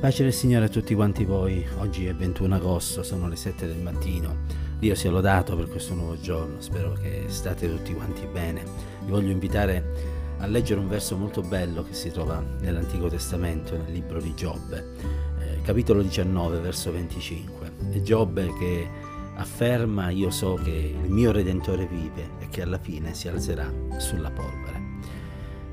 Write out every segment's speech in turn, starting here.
Pace del Signore a tutti quanti voi. Oggi è 21 agosto, sono le 7 del mattino. Dio sia lodato per questo nuovo giorno. Spero che state tutti quanti bene. Vi voglio invitare a leggere un verso molto bello che si trova nell'Antico Testamento, nel libro di Giobbe, eh, capitolo 19, verso 25. È Giobbe che afferma: Io so che il mio Redentore vive e che alla fine si alzerà sulla polvere.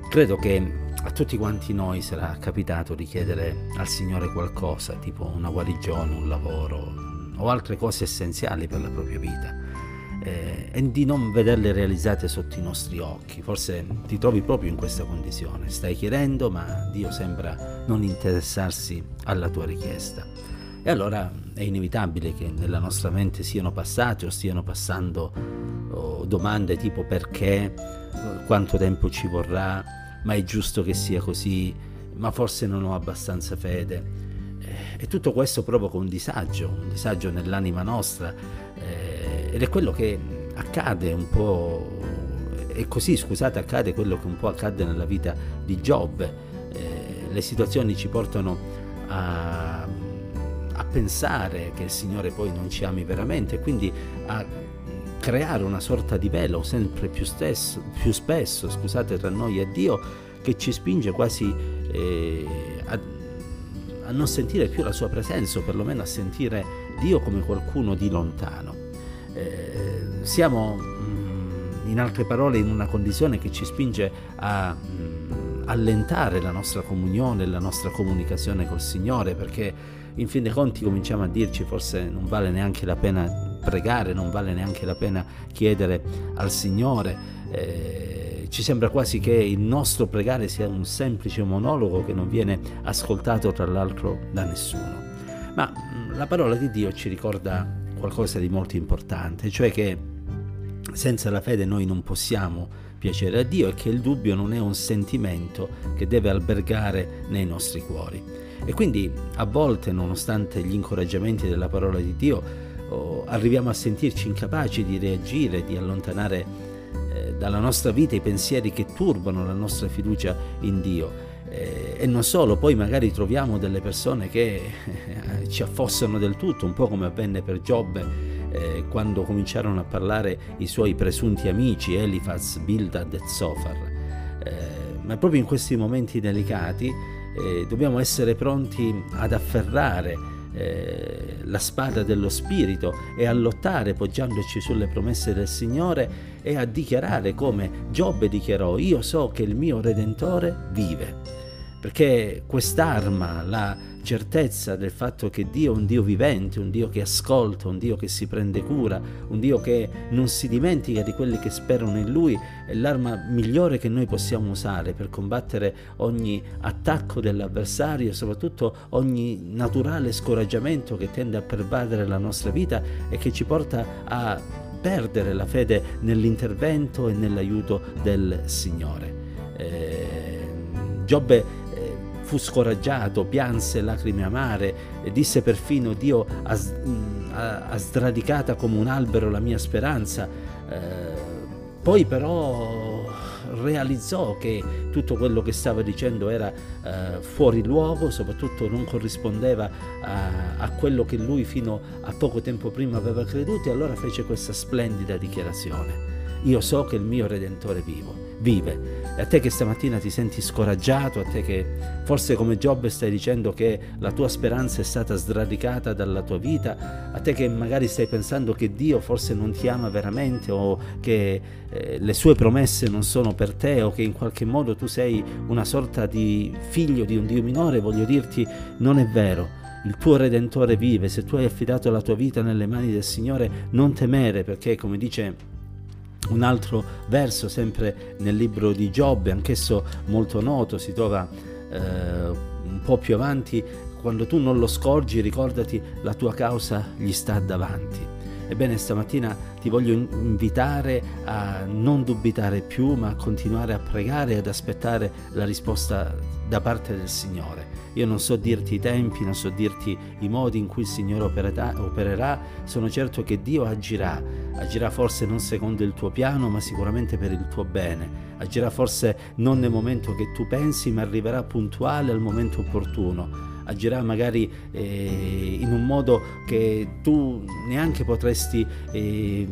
Credo che a tutti quanti noi sarà capitato di chiedere al Signore qualcosa, tipo una guarigione, un lavoro o altre cose essenziali per la propria vita eh, e di non vederle realizzate sotto i nostri occhi. Forse ti trovi proprio in questa condizione, stai chiedendo ma Dio sembra non interessarsi alla tua richiesta. E allora è inevitabile che nella nostra mente siano passate o stiano passando oh, domande tipo perché, quanto tempo ci vorrà, ma è giusto che sia così, ma forse non ho abbastanza fede. Eh, e tutto questo provoca un disagio, un disagio nell'anima nostra eh, ed è quello che accade un po', e così scusate, accade quello che un po' accade nella vita di Giobbe. Eh, le situazioni ci portano a, a pensare che il Signore poi non ci ami veramente quindi a creare una sorta di velo sempre più, stesso, più spesso scusate, tra noi e Dio che ci spinge quasi eh, a, a, non sentire più la sua presenza o perlomeno a sentire Dio come qualcuno di lontano. Eh, siamo mm, in altre parole in una condizione che ci spinge a mm, allentare la nostra comunione, la nostra comunicazione col Signore perché in fin dei conti cominciamo a dirci forse non vale neanche la pena pregare, non vale neanche la pena chiedere al Signore. Eh, ci sembra quasi che il nostro pregare sia un semplice monologo che non viene ascoltato tra l'altro da nessuno. Ma mm, la parola di Dio ci ricorda qualcosa di molto importante, cioè che senza la fede noi non possiamo piacere a Dio e che il dubbio non è un sentimento che deve albergare nei nostri cuori. E quindi a volte, nonostante gli incoraggiamenti della parola di Dio, arriviamo a sentirci incapaci di reagire, di allontanare eh, dalla nostra vita i pensieri che turbano la nostra fiducia in Dio. Eh, e non solo, poi magari troviamo delle persone che eh, ci affossano del tutto, un po' come avvenne per Giobbe quando cominciarono a parlare i suoi presunti amici Elifaz, Bildad e Zofar. Ma proprio in questi momenti delicati dobbiamo essere pronti ad afferrare eh, la spada dello Spirito e a lottare poggiandoci sulle promesse del Signore e a dichiarare come Giobbe dichiarò, io so che il mio Redentore vive. Perché quest'arma, la certezza del fatto che Dio è un Dio vivente, un Dio che ascolta, un Dio che si prende cura, un Dio che non si dimentica di quelli che sperano in Lui, è l'arma migliore che noi possiamo usare per combattere ogni attacco dell'avversario e soprattutto ogni naturale scoraggiamento che tende a pervadere la nostra vita e che ci porta a perdere la fede nell'intervento e nell'aiuto del Signore. Eh, Giobbe fu scoraggiato, pianse lacrime amare e disse perfino Dio ha, ha, ha sradicata come un albero la mia speranza. Eh, poi però realizzò che tutto quello che stava dicendo era eh, fuori luogo, soprattutto non corrispondeva a, a, quello che lui fino a poco tempo prima aveva creduto e allora fece questa splendida dichiarazione. Io so che il mio Redentore vivo vive. E a te che stamattina ti senti scoraggiato, a te che forse come Giobbe stai dicendo che la tua speranza è stata sradicata dalla tua vita, a te che magari stai pensando che Dio forse non ti ama veramente o che eh, le sue promesse non sono per te o che in qualche modo tu sei una sorta di figlio di un Dio minore, voglio dirti non è vero. Il tuo Redentore vive, se tu hai affidato la tua vita nelle mani del Signore, non temere perché, come dice un altro verso sempre nel libro di Giobbe, anch'esso molto noto, si trova eh, un po' più avanti, quando tu non lo scorgi ricordati la tua causa gli sta davanti. Ebbene, stamattina ti voglio invitare a non dubitare più, ma a continuare a pregare e ad aspettare la risposta da parte del Signore. Io non so dirti i tempi, non so dirti i modi in cui il Signore opererà, sono certo che Dio agirà, agirà forse non secondo il tuo piano, ma sicuramente per il tuo bene, agirà forse non nel momento che tu pensi, ma arriverà puntuale al momento opportuno agirà magari eh, in un modo che tu neanche potresti eh,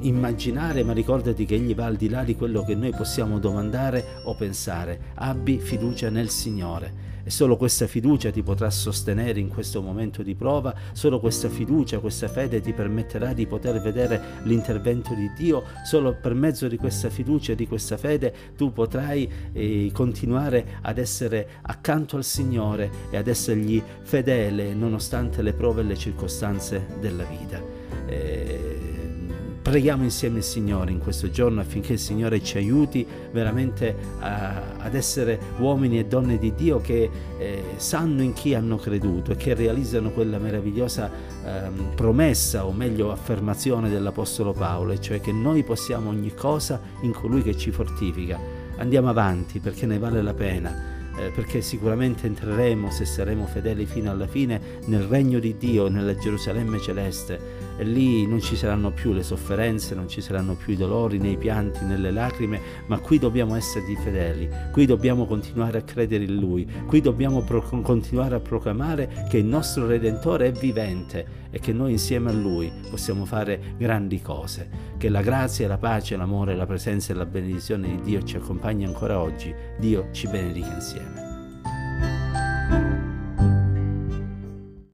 immaginare, ma ricordati che Egli va al di là di quello che noi possiamo domandare o pensare. Abbi fiducia nel Signore e solo questa fiducia ti potrà sostenere in questo momento di prova, solo questa fiducia, questa fede ti permetterà di poter vedere l'intervento di Dio, solo per mezzo di questa fiducia e di questa fede tu potrai eh, continuare ad essere accanto al Signore e ad essergli fedele nonostante le prove e le circostanze della vita. Eh, Preghiamo insieme il Signore in questo giorno affinché il Signore ci aiuti veramente a, ad essere uomini e donne di Dio che eh, sanno in chi hanno creduto e che realizzano quella meravigliosa eh, promessa o meglio affermazione dell'Apostolo Paolo, cioè che noi possiamo ogni cosa in colui che ci fortifica. Andiamo avanti perché ne vale la pena eh, perché sicuramente entreremo, se saremo fedeli fino alla fine, nel regno di Dio, nella Gerusalemme celeste e lì non ci saranno più le sofferenze, non ci saranno più i dolori, né i pianti, né le lacrime, ma qui dobbiamo essere fedeli, qui dobbiamo continuare a credere in Lui, qui dobbiamo pro- continuare a proclamare che il nostro Redentore è vivente e che noi insieme a Lui possiamo fare grandi cose. Che la grazia, la pace, l'amore, la presenza e la benedizione di Dio ci accompagni ancora oggi. Dio ci benedica insieme.